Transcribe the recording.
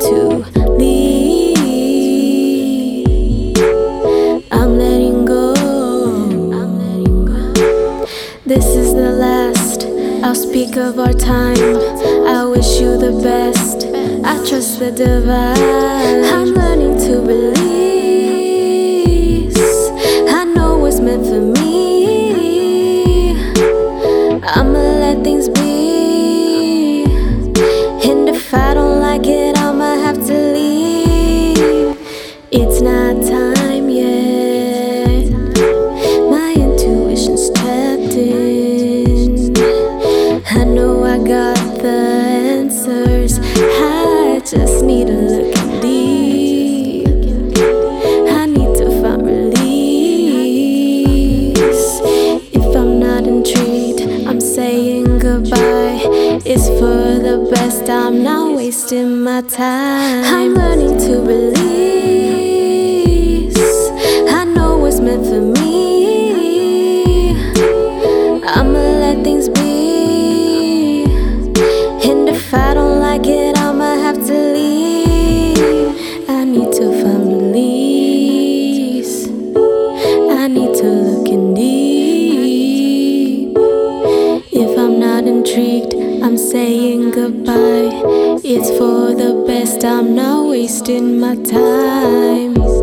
to leave. I'm letting go. This is the last. I'll speak of our time. I wish you the best. I trust the divine. I'm learning It's for the best. I'm not wasting my time. I'm learning to release. I know what's meant for me. I'ma let things be. And if I don't like it, I'ma have to leave. I need to find release. I need to look in deep. If I'm not intrigued, I'm saying goodbye. It's for the best, I'm not wasting my time.